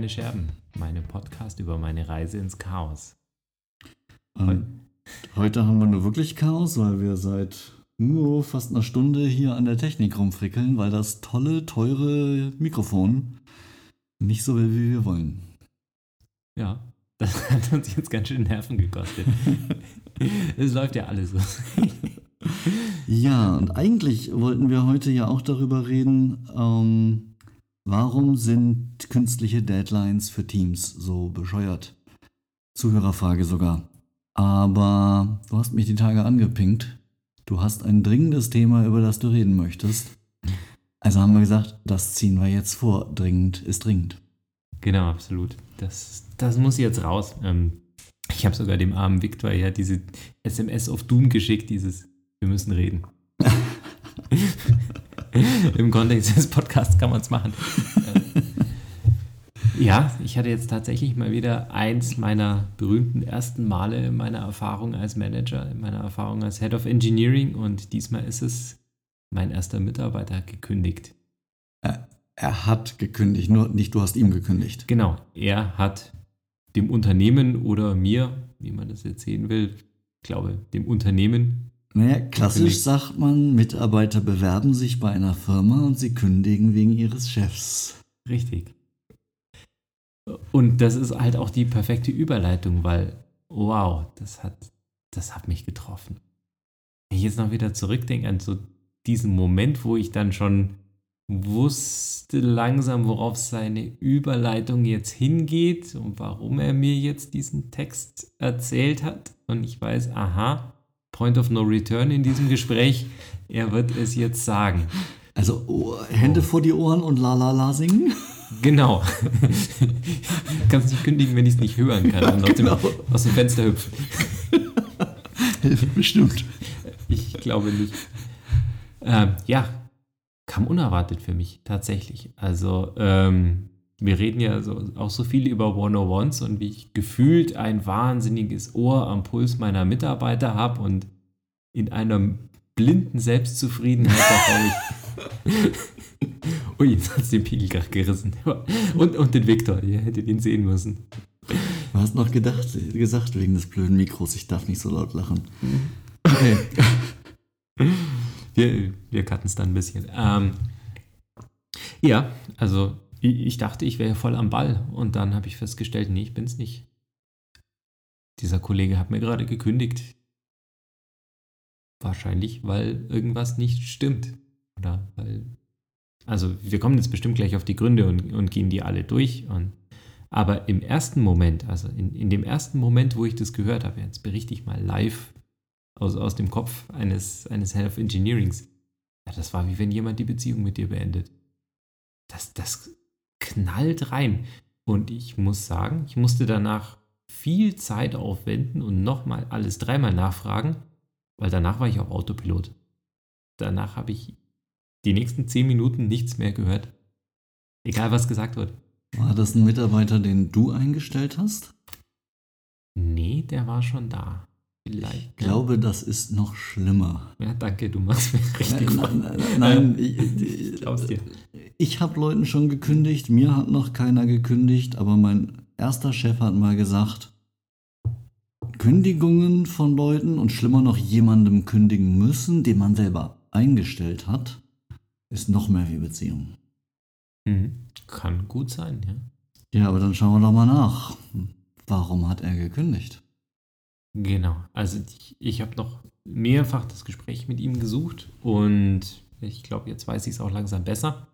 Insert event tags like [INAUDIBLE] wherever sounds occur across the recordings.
keine Scherben, meine Podcast über meine Reise ins Chaos. Und heute haben wir nur wirklich Chaos, weil wir seit nur fast einer Stunde hier an der Technik rumfrickeln, weil das tolle, teure Mikrofon nicht so will, wie wir wollen. Ja, [LAUGHS] das hat uns jetzt ganz schön Nerven gekostet. [LAUGHS] Es läuft ja alles so. Ja, und eigentlich wollten wir heute ja auch darüber reden, ähm, warum sind künstliche Deadlines für Teams so bescheuert? Zuhörerfrage sogar. Aber du hast mich die Tage angepinkt. Du hast ein dringendes Thema, über das du reden möchtest. Also haben wir gesagt, das ziehen wir jetzt vor. Dringend ist dringend. Genau, absolut. Das, das muss jetzt raus. Ähm, ich habe sogar dem armen Victor ja diese SMS auf Doom geschickt, dieses Wir müssen reden. [LAUGHS] Im Kontext des Podcasts kann man es machen. Ja, ich hatte jetzt tatsächlich mal wieder eins meiner berühmten ersten Male in meiner Erfahrung als Manager, in meiner Erfahrung als Head of Engineering und diesmal ist es mein erster Mitarbeiter gekündigt. Er, er hat gekündigt, nur nicht du hast ihm gekündigt. Genau, er hat dem Unternehmen oder mir, wie man das jetzt sehen will, ich glaube, dem Unternehmen. Naja, klassisch sagt man, Mitarbeiter bewerben sich bei einer Firma und sie kündigen wegen ihres Chefs. Richtig. Und das ist halt auch die perfekte Überleitung, weil, wow, das hat, das hat mich getroffen. Wenn ich jetzt noch wieder zurückdenke an so diesen Moment, wo ich dann schon wusste langsam, worauf seine Überleitung jetzt hingeht und warum er mir jetzt diesen Text erzählt hat. Und ich weiß, aha, Point of No Return in diesem Gespräch, er wird es jetzt sagen. Also oh, Hände oh. vor die Ohren und la la la singen? Genau. [LAUGHS] Kannst nicht kündigen, wenn ich es nicht hören kann. Ja, und aus, genau. dem, aus dem Fenster hüpfen. [LAUGHS] Hilft bestimmt. Ich glaube nicht. Ähm, ja, kam unerwartet für mich, tatsächlich. Also, ähm, wir reden ja so, auch so viel über 101s und wie ich gefühlt ein wahnsinniges Ohr am Puls meiner Mitarbeiter habe und in einer blinden Selbstzufriedenheit davon. [LAUGHS] Ui, jetzt hat es den Pegel gerade gerissen. Und, und den Viktor, ihr hättet ihn sehen müssen. Du hast noch gedacht, gesagt wegen des blöden Mikros, ich darf nicht so laut lachen. Okay. wir wir cutten es dann ein bisschen. Ähm, ja, also ich, dachte, ich wäre voll am Ball und dann habe ich festgestellt, nee, ich bin es nicht. Dieser Kollege hat mir gerade gekündigt. Wahrscheinlich, weil irgendwas nicht stimmt. Oder weil also wir kommen jetzt bestimmt gleich auf die Gründe und, und gehen die alle durch. Und, aber im ersten Moment, also in, in dem ersten Moment, wo ich das gehört habe, jetzt berichte ich mal live aus, aus dem Kopf eines, eines Head of Engineerings. Ja, das war wie wenn jemand die Beziehung mit dir beendet. Das, das knallt rein. Und ich muss sagen, ich musste danach viel Zeit aufwenden und nochmal alles dreimal nachfragen, weil danach war ich auf Autopilot. Danach habe ich die nächsten zehn Minuten nichts mehr gehört. Egal, was gesagt wird. War das ein Mitarbeiter, den du eingestellt hast? Nee, der war schon da. Vielleicht. Ich glaube, das ist noch schlimmer. Ja, danke, du machst mir richtig Nein, nein, nein, nein ich, ich, dir. ich habe Leuten schon gekündigt, mir hat noch keiner gekündigt, aber mein erster Chef hat mal gesagt, Kündigungen von Leuten und schlimmer noch jemandem kündigen müssen, den man selber eingestellt hat, ist noch mehr wie Beziehung. Mhm. Kann gut sein, ja. Ja, aber dann schauen wir doch mal nach. Warum hat er gekündigt? Genau. Also ich, ich habe noch mehrfach das Gespräch mit ihm gesucht und ich glaube, jetzt weiß ich es auch langsam besser.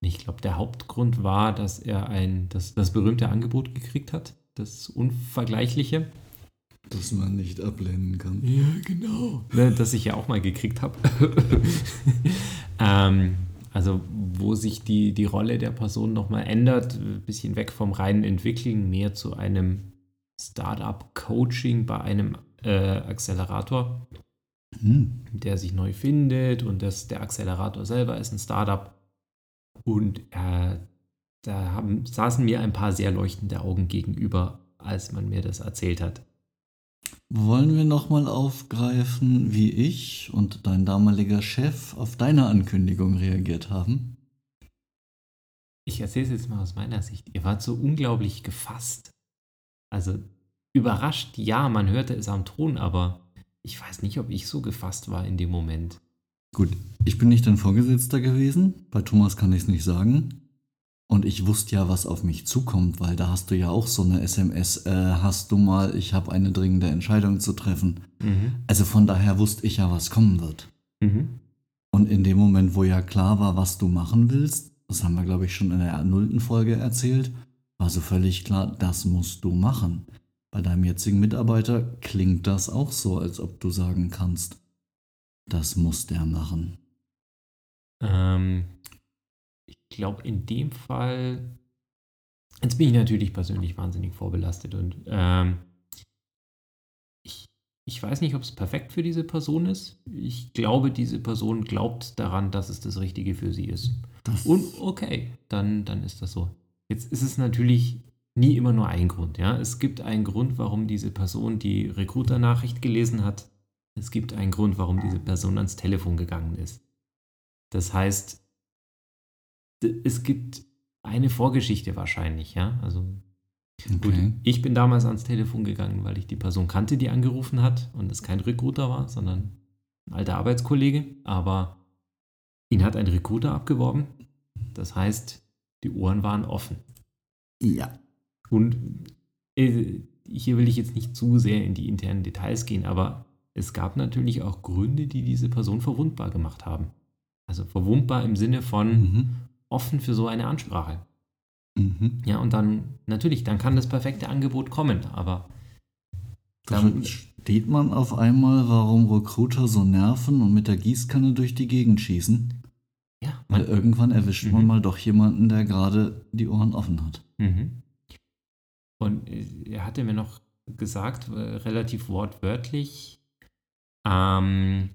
Ich glaube, der Hauptgrund war, dass er ein, das, das berühmte Angebot gekriegt hat, das Unvergleichliche. Das man nicht ablehnen kann. Ja, genau. Ne, das ich ja auch mal gekriegt habe. [LAUGHS] ähm, also wo sich die, die Rolle der Person nochmal ändert, ein bisschen weg vom reinen Entwickeln, mehr zu einem Startup-Coaching bei einem äh, Accelerator, hm. der sich neu findet und das, der Accelerator selber ist ein Startup. Und äh, da haben, saßen mir ein paar sehr leuchtende Augen gegenüber, als man mir das erzählt hat. Wollen wir nochmal aufgreifen, wie ich und dein damaliger Chef auf deine Ankündigung reagiert haben? ich erzähle es jetzt mal aus meiner Sicht. Ihr wart so unglaublich gefasst. Also überrascht, ja, man hörte es am Ton, aber ich weiß nicht, ob ich so gefasst war in dem Moment. Gut, ich bin nicht dein Vorgesetzter gewesen. Bei Thomas kann ich es nicht sagen. Und ich wusste ja, was auf mich zukommt, weil da hast du ja auch so eine SMS, äh, hast du mal, ich habe eine dringende Entscheidung zu treffen. Mhm. Also von daher wusste ich ja, was kommen wird. Mhm. Und in dem Moment, wo ja klar war, was du machen willst, das haben wir, glaube ich, schon in der nullten Folge erzählt, war so völlig klar, das musst du machen. Bei deinem jetzigen Mitarbeiter klingt das auch so, als ob du sagen kannst, das muss der machen. Ähm, ich glaube, in dem Fall, jetzt bin ich natürlich persönlich wahnsinnig vorbelastet und ähm, ich, ich weiß nicht, ob es perfekt für diese Person ist. Ich glaube, diese Person glaubt daran, dass es das Richtige für sie ist. Das Und okay, dann, dann ist das so. Jetzt ist es natürlich nie immer nur ein Grund. Ja? Es gibt einen Grund, warum diese Person die Recruiter-Nachricht gelesen hat. Es gibt einen Grund, warum diese Person ans Telefon gegangen ist. Das heißt, es gibt eine Vorgeschichte wahrscheinlich. Ja? Also gut, okay. ich bin damals ans Telefon gegangen, weil ich die Person kannte, die angerufen hat und es kein Recruiter war, sondern ein alter Arbeitskollege. Aber ihn hat ein Recruiter abgeworben. Das heißt, die Ohren waren offen. Ja. Und äh, hier will ich jetzt nicht zu sehr in die internen Details gehen, aber es gab natürlich auch Gründe, die diese Person verwundbar gemacht haben. Also verwundbar im Sinne von Mhm. offen für so eine Ansprache. Mhm. Ja, und dann, natürlich, dann kann das perfekte Angebot kommen, aber Da dann, versteht man auf einmal, warum Recruiter so nerven und mit der Gießkanne durch die Gegend schießen. Ja, Weil man, irgendwann erwischt man Mhm. mal doch jemanden, der gerade die Ohren offen hat. Mhm. Und äh, er hatte mir noch gesagt, relativ wortwörtlich, ähm,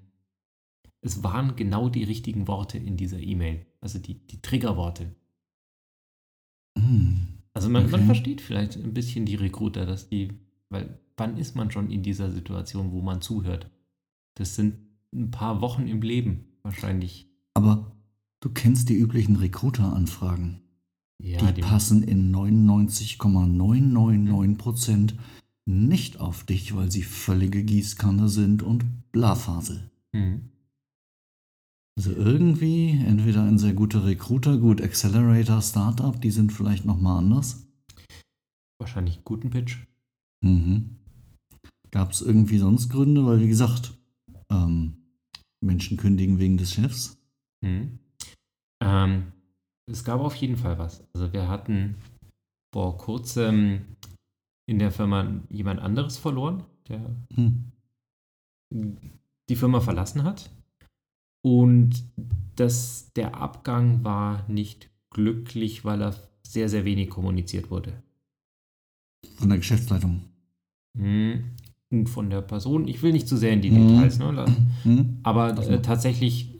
es waren genau die richtigen Worte in dieser E-Mail, also die, die Triggerworte. Hm. Also man, man Okay. versteht vielleicht ein bisschen die Recruiter, dass die, weil wann ist man schon in dieser Situation, wo man zuhört? Das sind ein paar Wochen im Leben wahrscheinlich. Aber du kennst die üblichen Recruiter-Anfragen. Ja, die passen in 99,999% nicht auf dich, weil sie völlige Gießkanne sind und Blafasel. Mhm. Also irgendwie, entweder ein sehr guter Recruiter, gut, Accelerator, Startup, die sind vielleicht nochmal anders. Wahrscheinlich einen guten Pitch. Mhm. Gab es irgendwie sonst Gründe? Weil, wie gesagt, ähm, Menschen kündigen wegen des Chefs. Mhm. Ähm, es gab auf jeden Fall was. Also wir hatten vor kurzem in der Firma jemand anderes verloren, der Hm. die Firma verlassen hat. Und das, der Abgang war nicht glücklich, weil er sehr, sehr wenig kommuniziert wurde. Von der Geschäftsleitung. Mhm. Und von der Person, ich will nicht zu sehr in die. Details, ne? Hm? aber äh, tatsächlich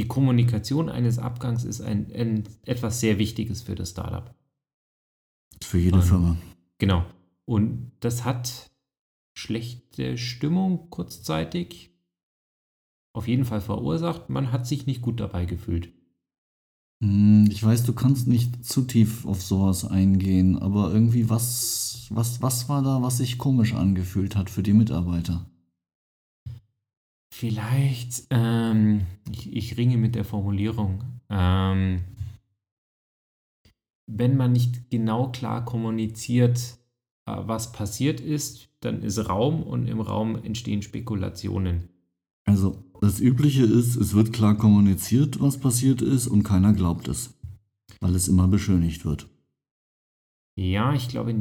die Kommunikation eines Abgangs ist ein, ein etwas sehr Wichtiges für das Startup. Für jede Und- Firma. Genau. Und das hat schlechte Stimmung kurzzeitig auf jeden Fall verursacht. Man hat sich nicht gut dabei gefühlt. Hm, Ich weiß, du kannst nicht zu tief auf sowas eingehen, aber irgendwie was, was, was war da, was sich komisch angefühlt hat für die Mitarbeiter? Vielleicht, ähm, ich, ich ringe mit der Formulierung. Ähm, wenn man nicht genau klar kommuniziert, äh, was passiert ist, dann ist Raum und im Raum entstehen Spekulationen. Also, das Übliche ist, es wird klar kommuniziert, was passiert ist, und keiner glaubt es. Weil es immer beschönigt wird. Ja, ich glaube,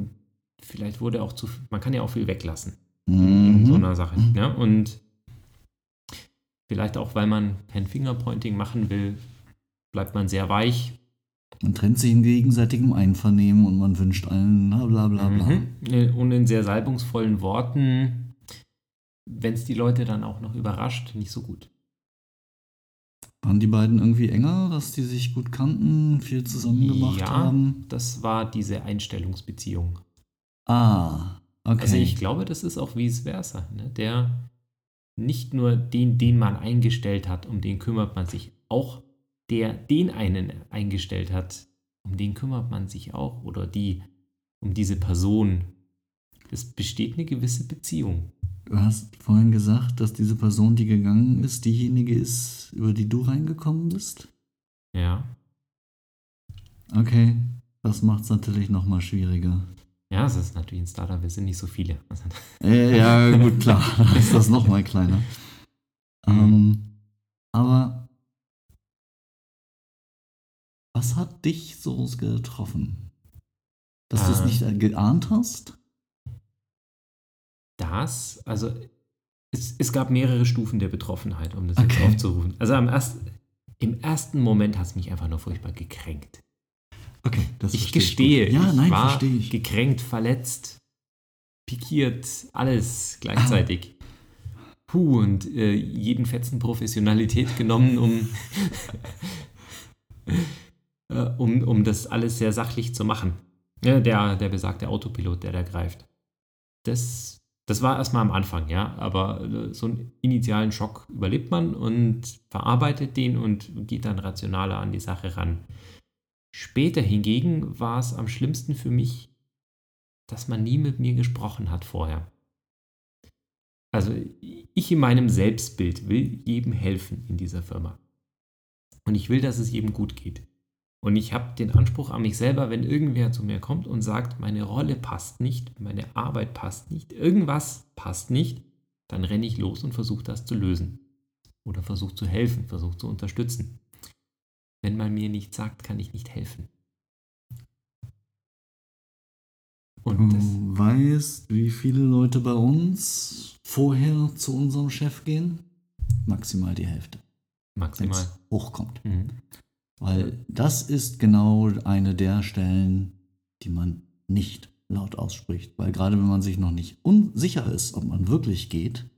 vielleicht wurde auch zu, viel- man kann ja auch viel weglassen. in so Mhm. einer Sache. Ja? Und vielleicht auch, weil man kein Fingerpointing machen will, bleibt man sehr weich. Man trennt sich in gegenseitigem Einvernehmen und man wünscht allen na, bla bla bla. Mhm. Und in sehr salbungsvollen Worten, wenn es die Leute dann auch noch überrascht, nicht so gut. Waren die beiden irgendwie enger, dass die sich gut kannten, viel zusammen gemacht Ja. haben? Das war diese Einstellungsbeziehung. Ah, okay. Also ich glaube, das ist auch vice versa. Ne? Der nicht nur den, den man eingestellt hat, um den kümmert man sich, auch der den einen eingestellt hat, um den kümmert man sich auch oder die, um diese Person. Es besteht eine gewisse Beziehung. Du hast vorhin gesagt, dass diese Person, die gegangen ist, diejenige ist, über die du reingekommen bist? Ja. Okay, das macht es natürlich nochmal schwieriger. Ja, es ist natürlich ein Startup, wir sind nicht so viele. [LAUGHS] Ja, gut, klar, dann [LAUGHS] ist das nochmal kleiner. Ähm, aber was hat dich so getroffen? Dass du es Äh. nicht geahnt hast? Das, also es, es gab mehrere Stufen der Betroffenheit, um das jetzt Okay. aufzurufen. Also am ersten, im ersten Moment hat es mich einfach nur furchtbar gekränkt. Okay, das Ich gestehe, gut. Ja, ich nein, war verstehe ich. gekränkt, verletzt, pikiert, alles gleichzeitig. Puh, und äh, jeden Fetzen Professionalität genommen, um, [LAUGHS] äh, um, um das alles sehr sachlich zu machen. Ja, der, der besagte Autopilot, der da greift. Das, das war erstmal am Anfang, ja, aber äh, so einen initialen Schock überlebt man und verarbeitet den und geht dann rationaler an die Sache ran. Später hingegen war es am schlimmsten für mich, dass man nie mit mir gesprochen hat vorher. Also ich in meinem Selbstbild will jedem helfen in dieser Firma. Und ich will, dass es jedem gut geht. Und ich habe den Anspruch an mich selber, wenn irgendwer zu mir kommt und sagt, meine Rolle passt nicht, meine Arbeit passt nicht, irgendwas passt nicht, dann renne ich los und versuche das zu lösen. Oder versuche zu helfen, versuche zu unterstützen. Wenn man mir nichts sagt, kann ich nicht helfen. Und Du weißt, wie viele Leute bei uns vorher zu unserem Chef gehen? Maximal die Hälfte, maximal. hochkommt. Mhm. Weil das ist genau eine der Stellen, die man nicht laut ausspricht. Weil gerade wenn man sich noch nicht unsicher ist, ob man wirklich geht,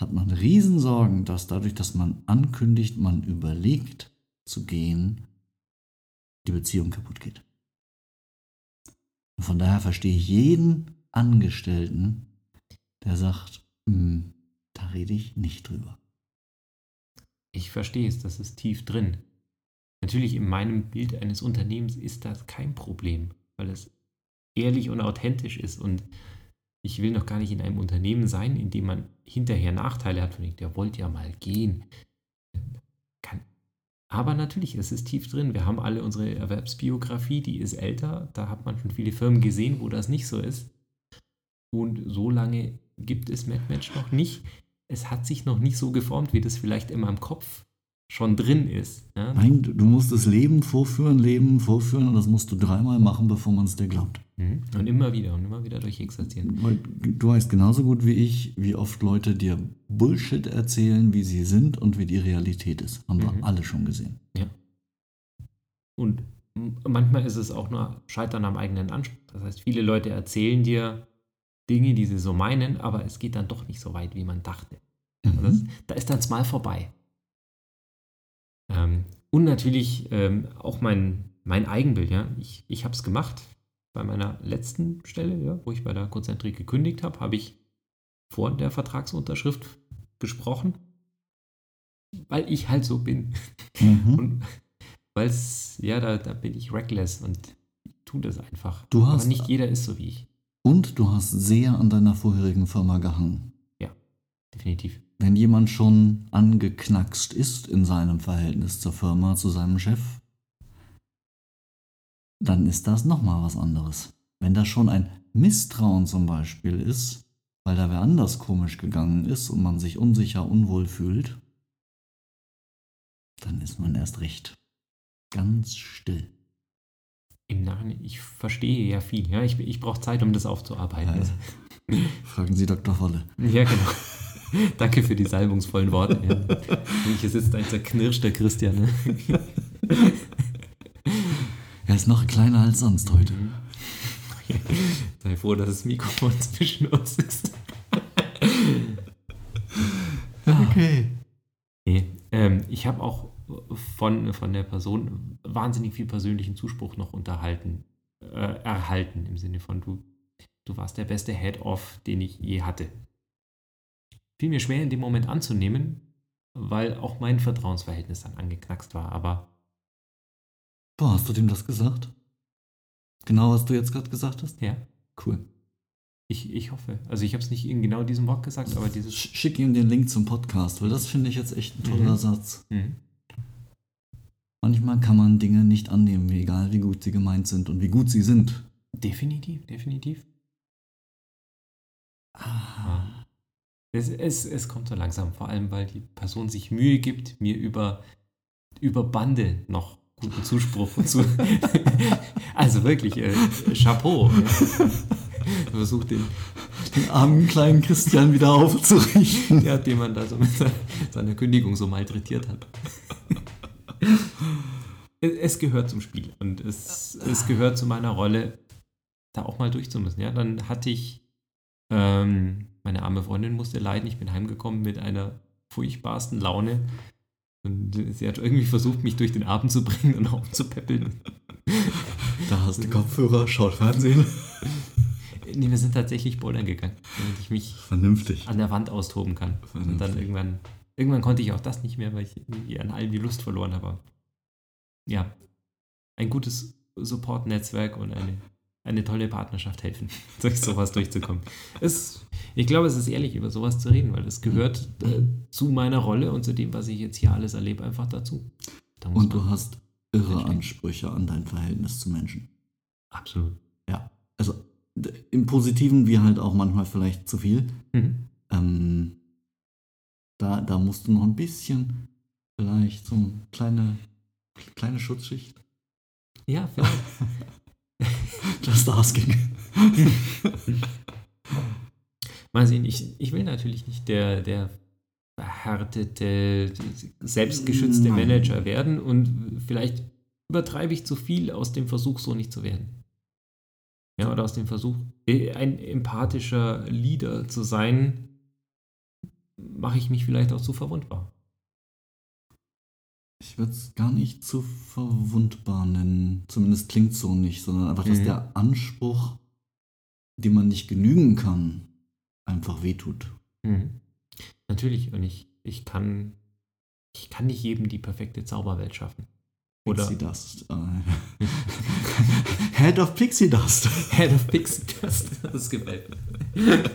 hat man Riesensorgen, dass dadurch, dass man ankündigt, man überlegt zu gehen, die Beziehung kaputt geht. Und von daher verstehe ich jeden Angestellten, der sagt, "Hm, da rede ich nicht drüber. Ich verstehe es, das ist tief drin. Natürlich in meinem Bild eines Unternehmens ist das kein Problem, weil es ehrlich und authentisch ist und ich will noch gar nicht in einem Unternehmen sein, in dem man hinterher Nachteile hat, von wegen, der wollte ja mal gehen. Aber natürlich, es ist tief drin. Wir haben alle unsere Erwerbsbiografie, die ist älter. Da hat man schon viele Firmen gesehen, wo das nicht so ist. Und so lange gibt es MadMatch noch nicht. Es hat sich noch nicht so geformt, wie das vielleicht in meinem Kopf schon drin ist. Ja? Nein, du musst das Leben vorführen, Leben vorführen und das musst du dreimal machen, bevor man es dir glaubt. Mhm. Und immer wieder und immer wieder durchexerzieren. Weil Du weißt genauso gut wie ich, wie oft Leute dir Bullshit erzählen, wie sie sind und wie die Realität ist. Haben wir Mhm. alle schon gesehen. Ja. Und manchmal ist es auch nur Scheitern am eigenen Anspruch. Das heißt, viele Leute erzählen dir Dinge, die sie so meinen, aber es geht dann doch nicht so weit, wie man dachte. Und Das, Mhm. da ist dann mal vorbei. Ähm, und natürlich ähm, auch mein, mein Eigenbild. Ja? Ich, ich habe es gemacht. Bei meiner letzten Stelle, ja, wo ich bei der Konzentrik gekündigt habe, habe ich vor der Vertragsunterschrift gesprochen, weil ich halt so bin. Mhm. Und weil es, ja, da, da bin ich reckless und tu das einfach. Du hast- Aber nicht jeder ist so wie ich. Und du hast sehr an deiner vorherigen Firma gehangen. Definitiv. Wenn jemand schon angeknackst ist in seinem Verhältnis zur Firma, zu seinem Chef, dann ist das nochmal was anderes. Wenn da schon ein Misstrauen zum Beispiel ist, weil da wer anders komisch gegangen ist und man sich unsicher, unwohl fühlt, dann ist man erst recht ganz still. Im Nachhinein, ich verstehe ja viel. Ja, ich, ich brauche Zeit, um das aufzuarbeiten. Ja, ja. [LAUGHS] Fragen Sie Dr. Wolle. Ja, genau. [LAUGHS] Danke für die salbungsvollen Worte. Ja. Hier sitzt ein zerknirschter Christian. Ne? [LAUGHS] Er ist noch kleiner als sonst heute. [LAUGHS] Sei froh, dass das Mikrofon zwischen uns ist. Okay. Nee, ähm, ich habe auch von, von der Person wahnsinnig viel persönlichen Zuspruch noch unterhalten, äh, erhalten, im Sinne von du, du warst der beste Head-Off, den ich je hatte. Fiel mir schwer in dem Moment anzunehmen, weil auch mein Vertrauensverhältnis dann angeknackst war, aber Boah, hast du dem das gesagt? Genau, was du jetzt gerade gesagt hast? Ja. Cool. Ich, ich hoffe. Also ich habe es nicht in genau diesem Wort gesagt, aber dieses. Sch- Schick ihm den Link zum Podcast, weil das finde ich jetzt echt ein toller Mhm. Satz. Mhm. Manchmal kann man Dinge nicht annehmen, egal wie gut sie gemeint sind und wie gut sie sind. Definitiv, definitiv. Ah. Es, es, es kommt so langsam, vor allem weil die Person sich Mühe gibt, mir über, über Bande noch guten Zuspruch [LAUGHS] zu. [LAUGHS] also wirklich, äh, Chapeau. Ja. [LAUGHS] Versucht den, Den armen kleinen Christian wieder aufzurichten. ja, den man da so mit se- seiner Kündigung so malträtiert hat. Es, gehört zum Spiel und es, es gehört zu meiner Rolle, da auch mal durchzumüssen. Ja, dann hatte ich ähm, meine arme Freundin musste leiden. Ich bin heimgekommen mit einer furchtbarsten Laune. Und sie hat irgendwie versucht, mich durch den Abend zu bringen und aufzupäppeln. Da hast du Kopfhörer, schaut Fernsehen. [LAUGHS] Nee, wir sind tatsächlich bouldern gegangen, damit ich mich Vernünftig. an der Wand austoben kann. Und dann Vernünftig. irgendwann, irgendwann konnte ich auch das nicht mehr, weil ich an allem die Lust verloren habe. Ja, ein gutes Support-Netzwerk und eine, eine tolle Partnerschaft helfen, [LAUGHS] durch sowas durchzukommen. Es, ich glaube, es ist ehrlich, über sowas zu reden, weil es gehört äh, zu meiner Rolle und zu dem, was ich jetzt hier alles erlebe, einfach dazu. Da Und du hast irre Verstehe. Ansprüche an dein Verhältnis zu Menschen. Absolut. Ja. Also im Positiven wie halt auch manchmal vielleicht zu viel. Mhm. Ähm, da, da musst du noch ein bisschen, vielleicht so eine kleine, kleine Schutzschicht. Ja, vielleicht. [LAUGHS] Just asking. [LAUGHS] Mal sehen, ich, ich will natürlich nicht der, der verhärtete, selbstgeschützte Nein. Manager werden und vielleicht übertreibe ich zu viel aus dem Versuch, so nicht zu werden. Ja, oder aus dem Versuch, äh, ein empathischer Leader zu sein, mache ich mich vielleicht auch zu verwundbar. Ich würde es gar nicht zu verwundbar nennen. Zumindest klingt so nicht, sondern einfach, dass Mhm. der Anspruch, dem man nicht genügen kann, einfach wehtut. Mhm. Natürlich, und ich, ich kann ich kann nicht jedem die perfekte Zauberwelt schaffen. Oder Pixie Dust. Äh, [LAUGHS] Head of Pixie Dust. [LAUGHS] Head of Pixie Dust. Das gefällt mir. [LAUGHS]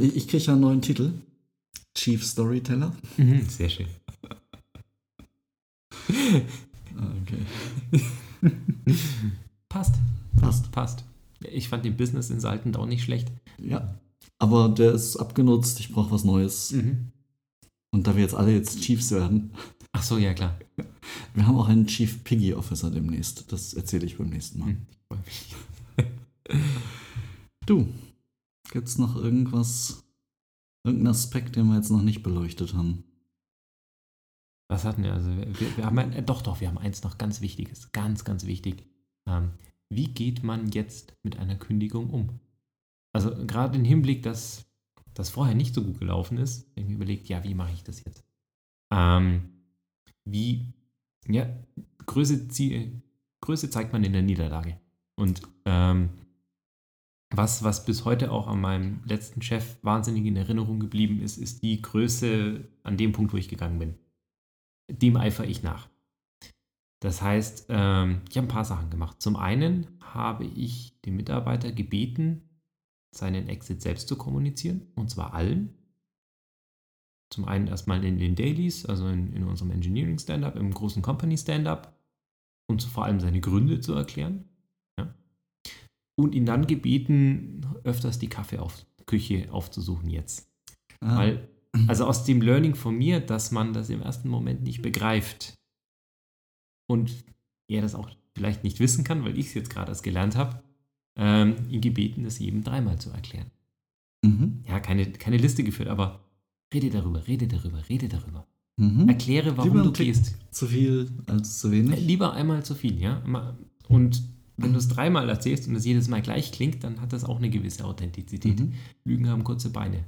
Ich kriege ja einen neuen Titel. Chief Storyteller. Mhm, sehr schön. Ah, Okay. Passt. Passt. Passt. Ich fand den Business in Salten auch nicht schlecht. Ja. Aber der ist abgenutzt. Ich brauche was Neues. Mhm. Und da wir jetzt alle jetzt Chiefs werden, Ach so, ja klar. wir haben auch einen Chief Piggy Officer demnächst. Das erzähle ich beim nächsten Mal. Mhm. Ich freu mich. [LAUGHS] Du, gibt's noch irgendwas, irgendeinen Aspekt, den wir jetzt noch nicht beleuchtet haben? Was hatten wir? Also wir, wir haben ein, äh, doch, doch, wir haben eins noch ganz Wichtiges. Ganz, ganz wichtig. Ähm, wie geht man jetzt mit einer Kündigung um? Also gerade im Hinblick, dass das vorher nicht so gut gelaufen ist, mir überlegt, ja, wie mache ich das jetzt? Ähm, wie, ja, Größe, Größe zeigt man in der Niederlage. Und ähm, was, was bis heute auch an meinem letzten Chef wahnsinnig in Erinnerung geblieben ist, ist die Größe an dem Punkt, wo ich gegangen bin. Dem eifere ich nach. Das heißt, ähm, ich habe ein paar Sachen gemacht. Zum einen habe ich den Mitarbeiter gebeten, seinen Exit selbst zu kommunizieren, und zwar allen. Zum einen erstmal in den Dailies, also in, in unserem Engineering Stand-up, im großen Company Stand-up und vor allem seine Gründe zu erklären. Ja. Und ihn dann gebeten, öfters die Kaffeeküche aufzusuchen jetzt. Ah, Weil, also aus dem Learning von mir, dass man das im ersten Moment nicht begreift und er das auch vielleicht nicht wissen kann, weil ich es jetzt gerade erst gelernt habe, ähm, ihn gebeten, es jedem dreimal zu erklären. mhm, Ja, keine, keine Liste geführt, aber rede darüber, rede darüber, rede darüber. mhm. Erkläre, warum Lieber du gehst. Zu viel als zu wenig? Lieber einmal zu viel, ja. Und wenn du es dreimal erzählst und es jedes Mal gleich klingt, dann hat das auch eine gewisse Authentizität. Mhm. Lügen haben kurze Beine.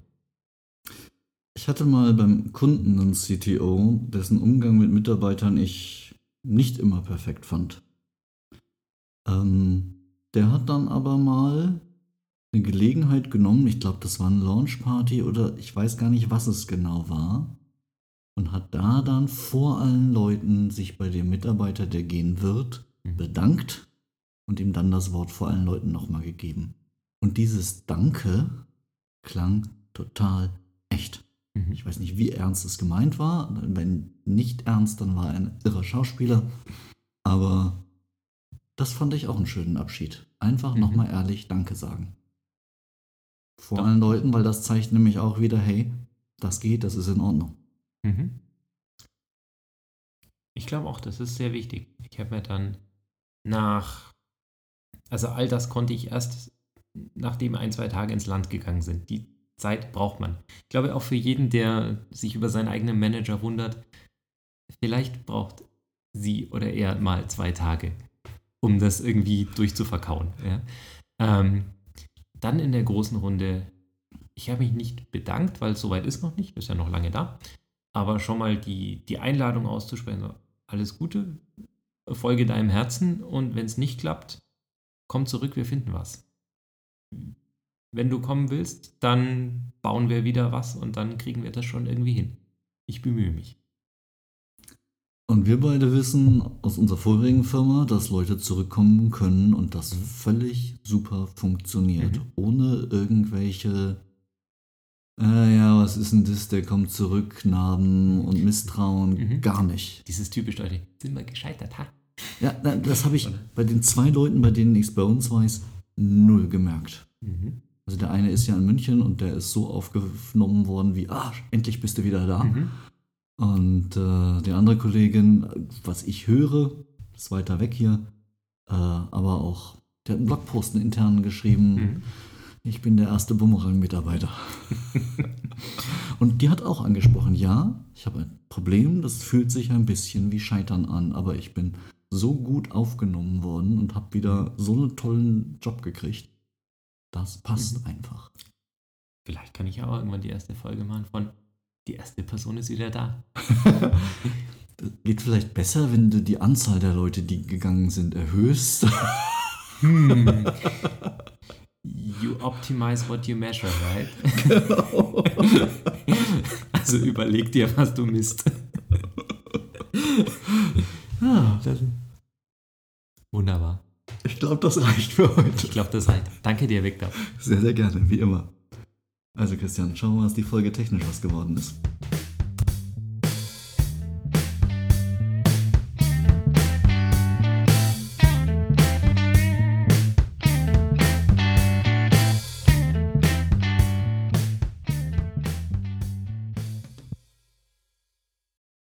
Ich hatte mal beim Kunden einen CTO, dessen Umgang mit Mitarbeitern ich nicht immer perfekt fand. Ähm, der hat dann aber mal eine Gelegenheit genommen, ich glaube, das war eine Launchparty oder ich weiß gar nicht, was es genau war. und hat da dann vor allen Leuten sich bei dem Mitarbeiter, der gehen wird, Mhm. bedankt und ihm dann das Wort vor allen Leuten nochmal gegeben. Und dieses Danke klang total echt. Mhm. Ich weiß nicht, wie ernst es gemeint war. Wenn nicht ernst, dann war er ein irrer Schauspieler. Aber das fand ich auch einen schönen Abschied. Einfach Mhm. nochmal ehrlich Danke sagen. Vor Doch. allen Leuten, weil das zeigt nämlich auch wieder, hey, das geht, das ist in Ordnung. Mhm. Ich glaube auch, das ist sehr wichtig. Ich habe mir dann nach, also all das konnte ich erst, nachdem ein, zwei Tage ins Land gegangen sind. Die Zeit braucht man. Ich glaube auch für jeden, der sich über seinen eigenen Manager wundert, vielleicht braucht sie oder er mal zwei Tage, um das irgendwie durchzuverkauen. Ja? Ähm, dann in der großen Runde, ich habe mich nicht bedankt, weil soweit ist noch nicht, ist ja noch lange da aber schon mal die, die Einladung auszusprechen, alles Gute, folge deinem Herzen und wenn es nicht klappt, komm zurück, wir finden was. Wenn du kommen willst, dann bauen wir wieder was und dann kriegen wir das schon irgendwie hin. Ich bemühe mich. Und wir beide wissen aus unserer vorigen Firma, dass Leute zurückkommen können und das völlig super funktioniert. Mhm. Ohne irgendwelche, äh, ja, was ist denn das, der kommt zurück, Narben und Misstrauen, Mhm. gar nicht. Dieses typisch Deutsche, sind wir gescheitert, ha? Ja, das habe ich bei den zwei Leuten, bei denen ich es bei uns weiß, null gemerkt. Mhm. Also der eine ist ja in München und der ist so aufgenommen worden wie, ah, endlich bist du wieder da. Mhm. Und äh, die andere Kollegin, was ich höre, ist weiter weg hier, äh, aber auch, der hat einen Blogpost einen internen geschrieben. Mhm. Ich bin der erste Bumerang-Mitarbeiter. [LAUGHS] Und die hat auch angesprochen, ja, ich habe ein Problem, das fühlt sich ein bisschen wie Scheitern an, aber ich bin so gut aufgenommen worden und habe wieder so einen tollen Job gekriegt. Das passt Mhm. einfach. Vielleicht kann ich ja auch irgendwann die erste Folge machen von die erste Person ist wieder da. Das [LAUGHS] geht vielleicht besser, wenn du die Anzahl der Leute, die gegangen sind, erhöhst. Hm. You optimize what you measure, right? also überleg dir, was du misst. Ja, Wunderbar. Ich glaube, das reicht für heute. Ich glaube, das reicht. Danke dir, Victor. Sehr, sehr gerne, wie immer. Also Christian, schauen wir mal, was die Folge technisch was geworden ist.